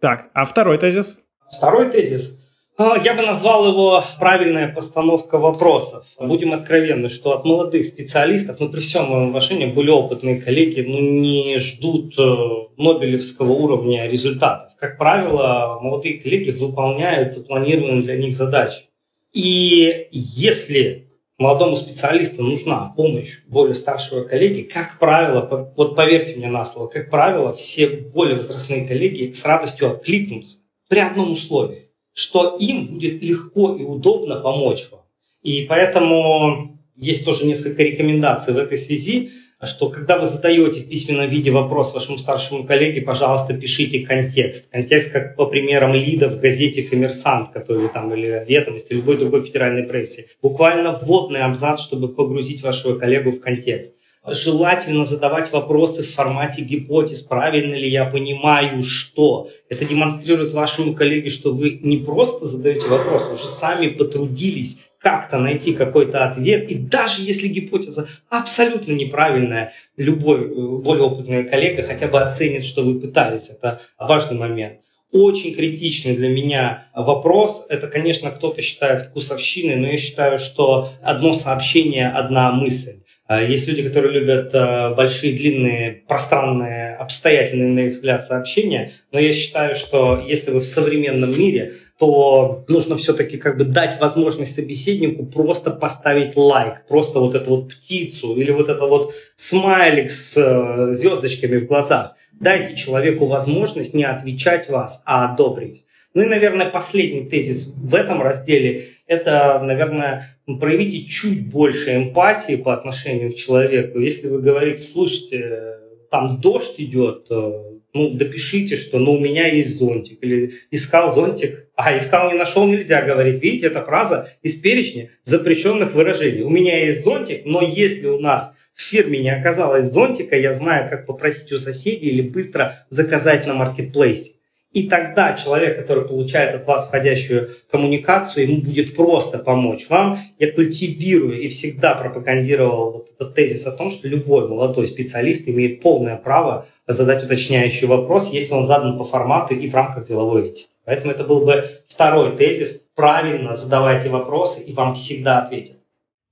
Так, а второй тезис? Второй тезис я бы назвал его правильная постановка вопросов. Будем откровенны, что от молодых специалистов, ну при всем моем уважении, более опытные коллеги ну, не ждут э, Нобелевского уровня результатов. Как правило, молодые коллеги выполняют запланированные для них задачи. И если молодому специалисту нужна помощь более старшего коллеги, как правило, вот поверьте мне на слово, как правило, все более возрастные коллеги с радостью откликнутся при одном условии что им будет легко и удобно помочь вам. И поэтому есть тоже несколько рекомендаций в этой связи, что когда вы задаете в письменном виде вопрос вашему старшему коллеге, пожалуйста, пишите контекст. Контекст как по примерам лида в газете «Коммерсант», который там, или «Ведомости», любой другой федеральной прессе. Буквально вводный абзац, чтобы погрузить вашего коллегу в контекст. Желательно задавать вопросы в формате гипотез, правильно ли я понимаю, что. Это демонстрирует вашему коллеге, что вы не просто задаете вопрос, уже сами потрудились как-то найти какой-то ответ. И даже если гипотеза абсолютно неправильная, любой э, более опытный коллега хотя бы оценит, что вы пытались. Это важный момент очень критичный для меня вопрос. Это, конечно, кто-то считает вкусовщиной, но я считаю, что одно сообщение, одна мысль. А, есть люди, которые любят а, большие, длинные, пространные, обстоятельные, на их взгляд, сообщения, но я считаю, что если вы в современном мире, то нужно все-таки как бы дать возможность собеседнику просто поставить лайк, просто вот эту вот птицу или вот это вот смайлик с э, звездочками в глазах. Дайте человеку возможность не отвечать вас, а одобрить. Ну и, наверное, последний тезис в этом разделе – это, наверное, проявите чуть больше эмпатии по отношению к человеку. Если вы говорите, слушайте, там дождь идет, э, ну, допишите, что ну, у меня есть зонтик. Или искал зонтик, а искал не нашел, нельзя говорить. Видите, эта фраза из перечня запрещенных выражений. У меня есть зонтик, но если у нас в фирме не оказалось зонтика, я знаю, как попросить у соседей или быстро заказать на маркетплейсе. И тогда человек, который получает от вас входящую коммуникацию, ему будет просто помочь вам. Я культивирую и всегда пропагандировал вот этот тезис о том, что любой молодой специалист имеет полное право задать уточняющий вопрос, если он задан по формату и в рамках деловой этики. Поэтому это был бы второй тезис. Правильно задавайте вопросы, и вам всегда ответят.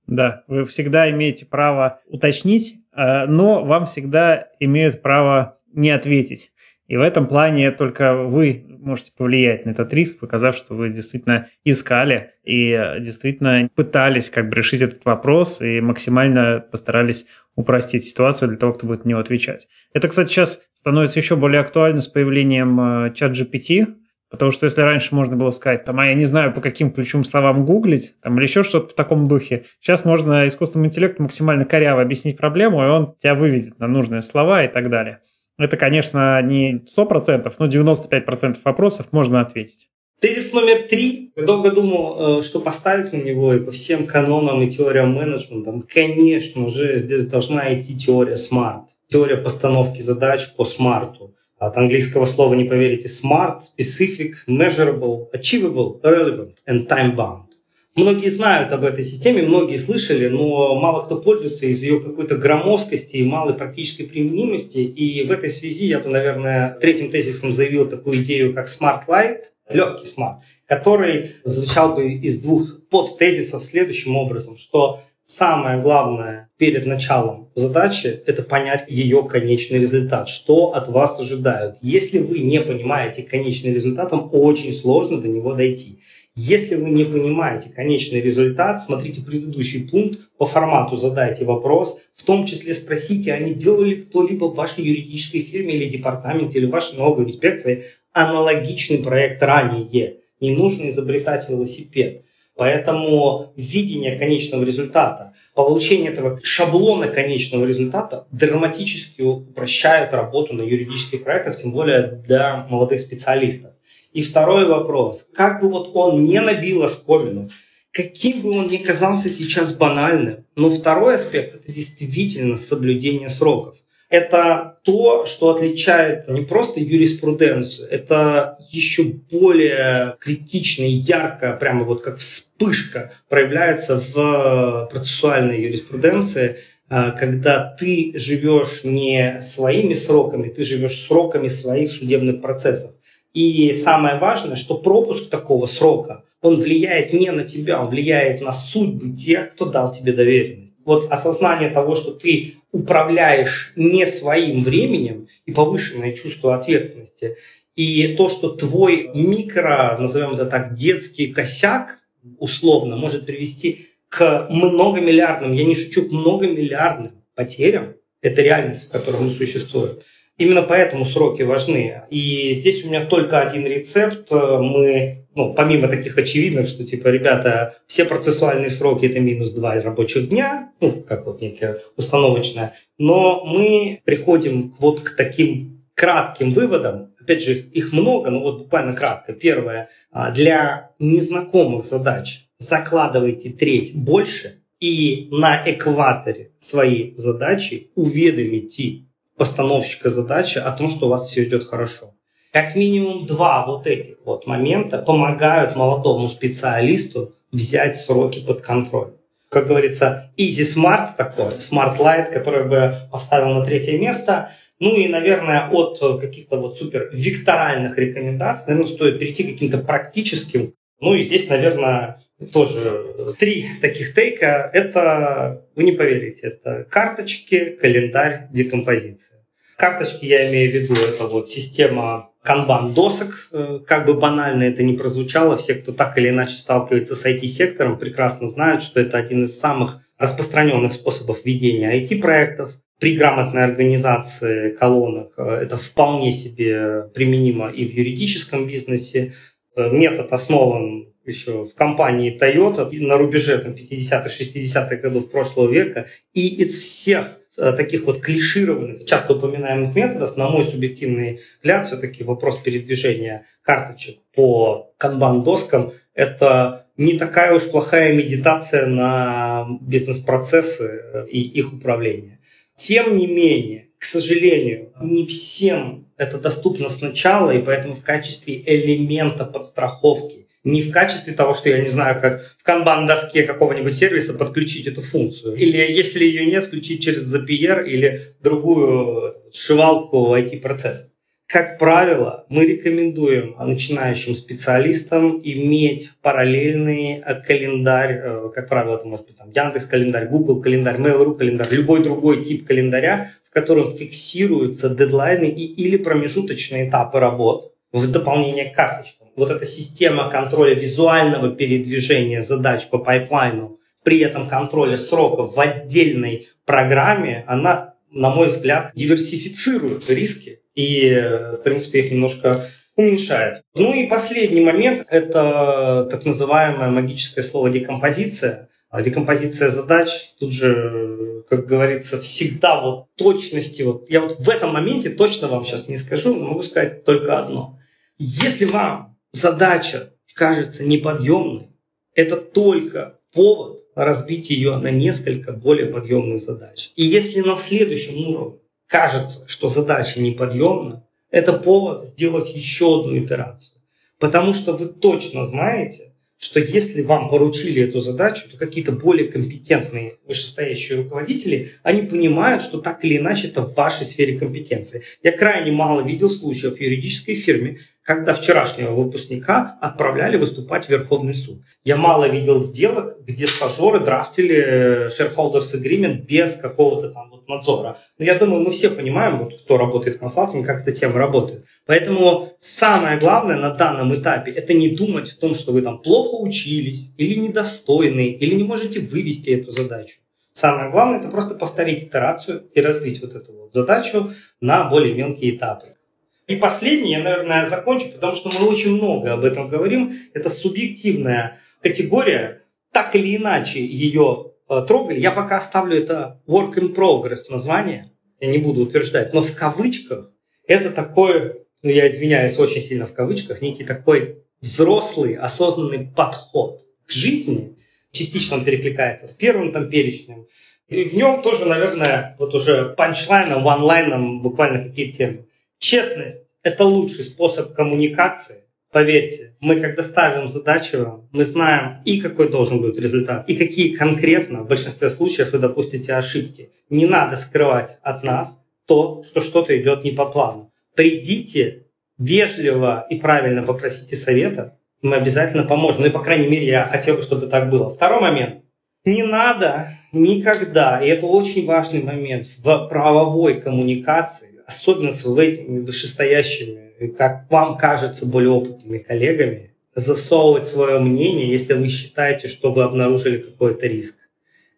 Да, вы всегда имеете право уточнить, э, но вам всегда имеют право не ответить. И в этом плане только вы можете повлиять на этот риск, показав, что вы действительно искали и э, действительно пытались как бы решить этот вопрос и максимально постарались упростить ситуацию для того, кто будет на него отвечать. Это, кстати, сейчас становится еще более актуально с появлением э, чат GPT, Потому что если раньше можно было сказать, там, а я не знаю, по каким ключевым словам гуглить, там, или еще что-то в таком духе, сейчас можно искусственному интеллекту максимально коряво объяснить проблему, и он тебя выведет на нужные слова и так далее. Это, конечно, не 100%, но 95% вопросов можно ответить. Тезис номер три. Я долго думал, э, что поставить на него, и по всем канонам и теориям менеджмента, конечно же, здесь должна идти теория SMART. Теория постановки задач по смарту. От английского слова, не поверите, smart, specific, measurable, achievable, relevant and time-bound. Многие знают об этой системе, многие слышали, но мало кто пользуется из ее какой-то громоздкости и малой практической применимости. И в этой связи я бы, наверное, третьим тезисом заявил такую идею, как Smart Light, легкий смарт, который звучал бы из двух подтезисов следующим образом, что Самое главное перед началом задачи – это понять ее конечный результат, что от вас ожидают. Если вы не понимаете конечный результат, вам очень сложно до него дойти. Если вы не понимаете конечный результат, смотрите предыдущий пункт, по формату задайте вопрос, в том числе спросите, а не делал ли кто-либо в вашей юридической фирме или департаменте или вашей налоговой инспекции аналогичный проект ранее. Не нужно изобретать велосипед. Поэтому видение конечного результата, получение этого шаблона конечного результата драматически упрощает работу на юридических проектах, тем более для молодых специалистов. И второй вопрос. Как бы вот он не набил оскомину, каким бы он ни казался сейчас банальным, но второй аспект – это действительно соблюдение сроков это то, что отличает не просто юриспруденцию, это еще более критично и ярко, прямо вот как вспышка проявляется в процессуальной юриспруденции, а, когда ты живешь не своими сроками, ты живешь сроками своих судебных процессов. И самое важное, что пропуск такого срока, он влияет не на тебя, он влияет на судьбы тех, кто дал тебе доверенность. Вот осознание того, что ты управляешь не своим временем и повышенное чувство ответственности, и то, что твой микро, назовем это так, детский косяк, условно, может привести к многомиллиардным, я не шучу, к многомиллиардным потерям, это реальность, в которой мы существуем. Именно поэтому сроки важны. И здесь у меня только один рецепт. Мы, ну, помимо таких очевидных, что, типа, ребята, все процессуальные сроки – это минус два рабочих дня, ну, как вот некое установочное, но мы приходим вот к таким кратким выводам, опять же, их много, но вот буквально кратко. Первое, а, для незнакомых задач закладывайте треть больше и на экваторе своей задачи уведомите постановщика задачи о том, что у вас все идет хорошо. Как минимум два вот этих вот момента помогают молодому специалисту взять сроки под контроль. Как говорится, easy smart такой, smart light, который бы поставил на третье место. Ну и, наверное, от каких-то вот супер векторальных рекомендаций, наверное, стоит перейти к каким-то практическим. Ну и здесь, наверное, тоже три таких тейка. Это, вы не поверите, это карточки, календарь, декомпозиция. Карточки я имею в виду, это вот система канбан досок, э, как бы банально это ни прозвучало, все, кто так или иначе сталкивается с IT-сектором, прекрасно знают, что это один из самых распространенных способов ведения IT-проектов. При грамотной организации колонок э, это вполне себе применимо и в юридическом бизнесе. Метод основан еще в компании Toyota на рубеже там, 50-х, 60-х годов прошлого века. И из всех Э, таких вот клишированных, часто упоминаемых методов, на мой субъективный взгляд, все-таки вопрос передвижения карточек по канбан-доскам – это не такая уж плохая медитация на бизнес-процессы э, и их управление. Тем не менее, сожалению, не всем это доступно сначала, и поэтому в качестве элемента подстраховки не в качестве того, что я не знаю, как в канбан-доске какого-нибудь сервиса подключить эту функцию. Или если ее нет, включить через Zapier или другую сшивалку IT-процесса. Как правило, мы рекомендуем начинающим специалистам иметь параллельный э, календарь, э, как правило, это может быть там Яндекс календарь, Google календарь, Mail.ru календарь, любой другой тип календаря, в котором фиксируются дедлайны и или промежуточные этапы работ в дополнение к карточкам вот эта система контроля визуального передвижения задач по пайплайну, при этом контроля сроков в отдельной программе, она, на мой взгляд, диверсифицирует риски и, в принципе, их немножко уменьшает. Ну и последний момент – это так называемое магическое слово декомпозиция. А декомпозиция задач, тут же, как говорится, всегда вот точности. Вот я вот в этом моменте точно вам сейчас не скажу, но могу сказать только одно. Если вам задача кажется неподъемной, это только повод разбить ее на несколько более подъемных задач. И если на следующем уровне кажется, что задача неподъемна, это повод сделать еще одну итерацию. Потому что вы точно знаете, что если вам поручили эту задачу, то какие-то более компетентные вышестоящие руководители, они понимают, что так или иначе это в вашей сфере компетенции. Я крайне мало видел случаев в юридической фирме, когда вчерашнего выпускника отправляли выступать в Верховный суд. Я мало видел сделок, где стажеры драфтили shareholders agreement без какого-то там вот надзора. Но я думаю, мы все понимаем, вот кто работает в консалтинге, как эта тема работает. Поэтому самое главное на данном этапе это не думать в том, что вы там плохо учились, или недостойны, или не можете вывести эту задачу. Самое главное это просто повторить итерацию и разбить вот эту вот задачу на более мелкие этапы. И последнее, я, наверное, закончу, потому что мы очень много об этом говорим. Это субъективная категория. Так или иначе ее э, трогали. Я пока оставлю это work in progress название. Я не буду утверждать. Но в кавычках это такой, ну я извиняюсь очень сильно в кавычках, некий такой взрослый, осознанный подход к жизни. Частично он перекликается с первым там перечнем. И в нем тоже, наверное, вот уже панчлайном, ванлайном буквально какие-то темы. Честность – это лучший способ коммуникации. Поверьте, мы когда ставим задачу, мы знаем и какой должен быть результат, и какие конкретно в большинстве случаев вы допустите ошибки. Не надо скрывать от нас то, что что-то идет не по плану. Придите вежливо и правильно попросите совета, мы обязательно поможем. Ну и, по крайней мере, я хотел бы, чтобы так было. Второй момент. Не надо никогда, и это очень важный момент в правовой коммуникации, особенно с этими вышестоящими, как вам кажется, более опытными коллегами, засовывать свое мнение, если вы считаете, что вы обнаружили какой-то риск.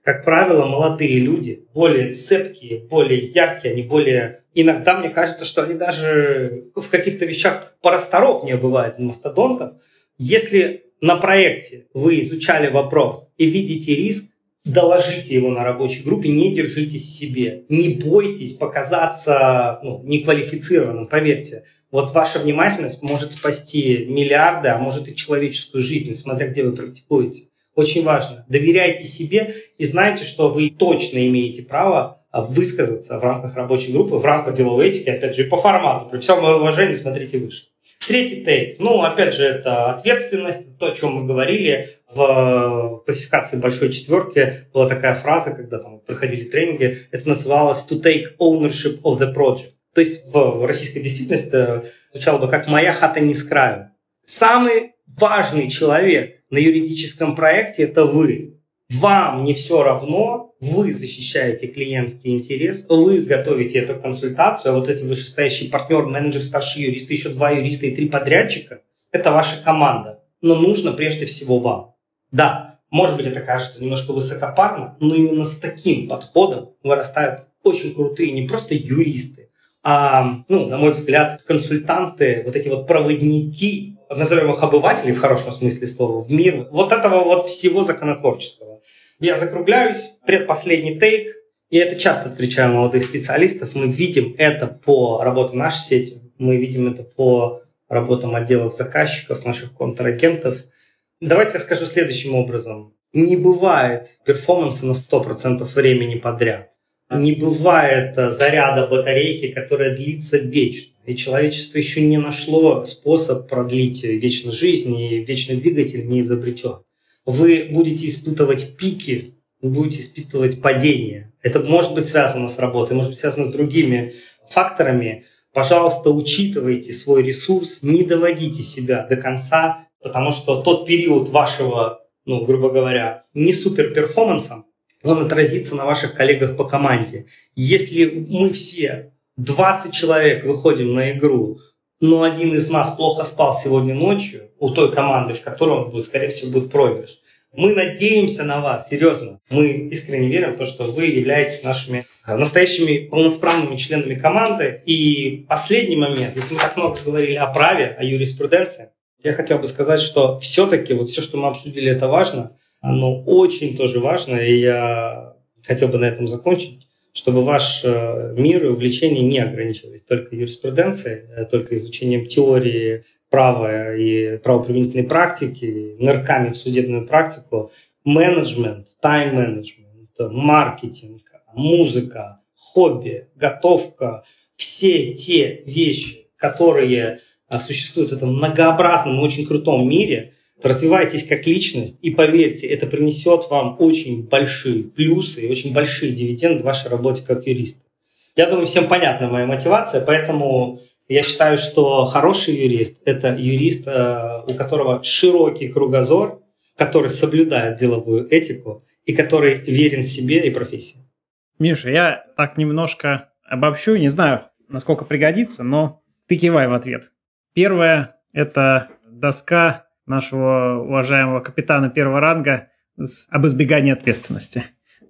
Как правило, молодые люди, более цепкие, более яркие, они более... Иногда мне кажется, что они даже в каких-то вещах порасторопнее бывают мастодонтов. Если на проекте вы изучали вопрос и видите риск, доложите его на рабочей группе, не держитесь в себе, не бойтесь показаться ну, неквалифицированным, поверьте. Вот ваша внимательность может спасти миллиарды, а может и человеческую жизнь, смотря где вы практикуете. Очень важно. Доверяйте себе и знайте, что вы точно имеете право высказаться в рамках рабочей группы, в рамках деловой этики, опять же, по формату. При всем уважении смотрите выше. Третий тейк. Ну, опять же, это ответственность, то, о чем мы говорили. В классификации большой четверки была такая фраза, когда там проходили тренинги, это называлось to take ownership of the project. То есть в российской действительности звучало бы как «моя хата не с краю». Самый важный человек на юридическом проекте – это вы. Вам не все равно, вы защищаете клиентский интерес, вы готовите эту консультацию, а вот эти вышестоящий партнер, менеджер, старший юрист, еще два юриста и три подрядчика – это ваша команда. Но нужно прежде всего вам. Да, может быть, это кажется немножко высокопарно, но именно с таким подходом вырастают очень крутые не просто юристы, а, ну, на мой взгляд, консультанты, вот эти вот проводники, назовем их обывателей в хорошем смысле слова, в мир вот этого вот всего законотворческого. Я закругляюсь, предпоследний тейк, и это часто встречаем молодых специалистов. Мы видим это по работе нашей сети, мы видим это по работам отделов заказчиков, наших контрагентов. Давайте я скажу следующим образом. Не бывает перформанса на 100% времени подряд. Не бывает э, заряда батарейки, которая длится вечно. И человечество еще не нашло способ продлить вечно жизнь, и вечный двигатель не изобретен вы будете испытывать пики, вы будете испытывать падение. Это может быть связано с работой, может быть связано с другими факторами. Пожалуйста, учитывайте свой ресурс, не доводите себя до конца, потому что тот период вашего, ну, грубо говоря, не супер перформанса, он отразится на ваших коллегах по команде. Если мы все 20 человек выходим на игру, но один из нас плохо спал сегодня ночью, у той команды, в которой он будет, скорее всего, будет проигрыш. Мы надеемся на вас, серьезно. Мы искренне верим в то, что вы являетесь нашими э, настоящими полноправными членами команды. И последний момент, если мы так много говорили о праве, о юриспруденции, я хотел бы сказать, что все-таки вот все, что мы обсудили, это важно. Оно очень тоже важно, и я хотел бы на этом закончить чтобы ваш э, мир и увлечение не ограничивались только юриспруденцией, э, только изучением теории права и правоприменительной практики, нырками в судебную практику, менеджмент, тайм-менеджмент, маркетинг, музыка, хобби, готовка, все те вещи, которые существуют в этом многообразном, очень крутом мире, развивайтесь как личность, и поверьте, это принесет вам очень большие плюсы и очень большие дивиденды в вашей работе как юрист. Я думаю, всем понятна моя мотивация, поэтому я считаю, что хороший юрист – это юрист, э, у которого широкий кругозор, который соблюдает деловую этику и который верен себе и профессии. Миша, я так немножко обобщу, не знаю, насколько пригодится, но ты кивай в ответ. Первое – это доска нашего уважаемого капитана первого ранга об избегании ответственности.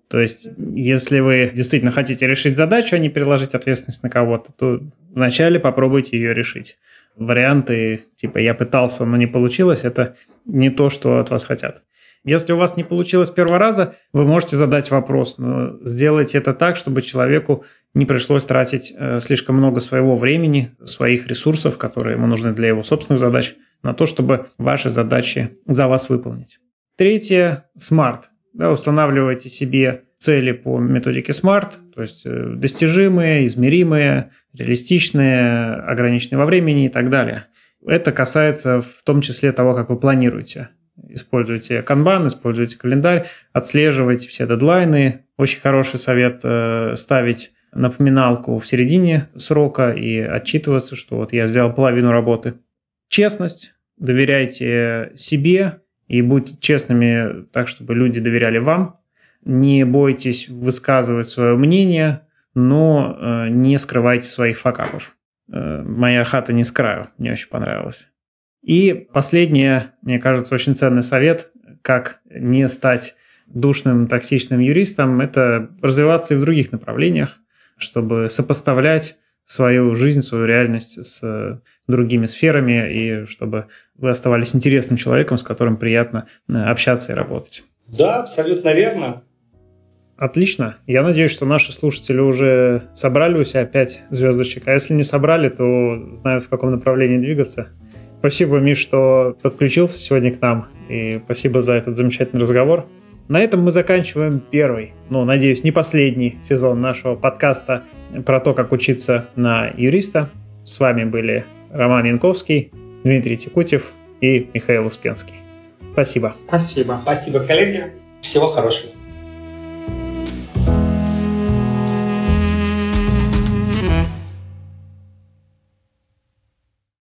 То есть, если вы действительно хотите решить задачу, а не переложить ответственность на кого-то, то вначале попробуйте ее решить. Варианты типа «я пытался, но не получилось» — это не то, что от вас хотят. Если у вас не получилось с первого раза, вы можете задать вопрос, но сделайте это так, чтобы человеку не пришлось тратить э, слишком много своего времени, своих ресурсов, которые ему нужны для его собственных задач, на то, чтобы ваши задачи за вас выполнить. Третье – SMART. Да, устанавливайте себе цели по методике SMART, то есть э, достижимые, измеримые, реалистичные, ограниченные во времени и так далее. Это касается в том числе того, как вы планируете. Используйте канбан, используйте календарь, отслеживайте все дедлайны. Очень хороший совет э, ставить напоминалку в середине срока и отчитываться, что вот я сделал половину работы. Честность, доверяйте себе и будьте честными так, чтобы люди доверяли вам. Не бойтесь высказывать свое мнение, но э, не скрывайте своих факапов. Э, моя хата не с мне очень понравилось. И последнее, мне кажется, очень ценный совет, как не стать душным, токсичным юристом, это развиваться и в других направлениях, чтобы сопоставлять свою жизнь, свою реальность с другими сферами, и чтобы вы оставались интересным человеком, с которым приятно э, общаться и работать. Да, абсолютно верно. Отлично. Я надеюсь, что наши слушатели уже собрали у себя 5 звездочек. А если не собрали, то знают, в каком направлении двигаться. Спасибо, Миш, что подключился сегодня к нам. И спасибо за этот замечательный разговор. На этом мы заканчиваем первый, ну, надеюсь, не последний сезон нашего подкаста про то, как учиться на юриста. С вами были Роман Янковский, Дмитрий Текутев и Михаил Успенский. Спасибо. Спасибо. Спасибо, коллеги. Всего хорошего.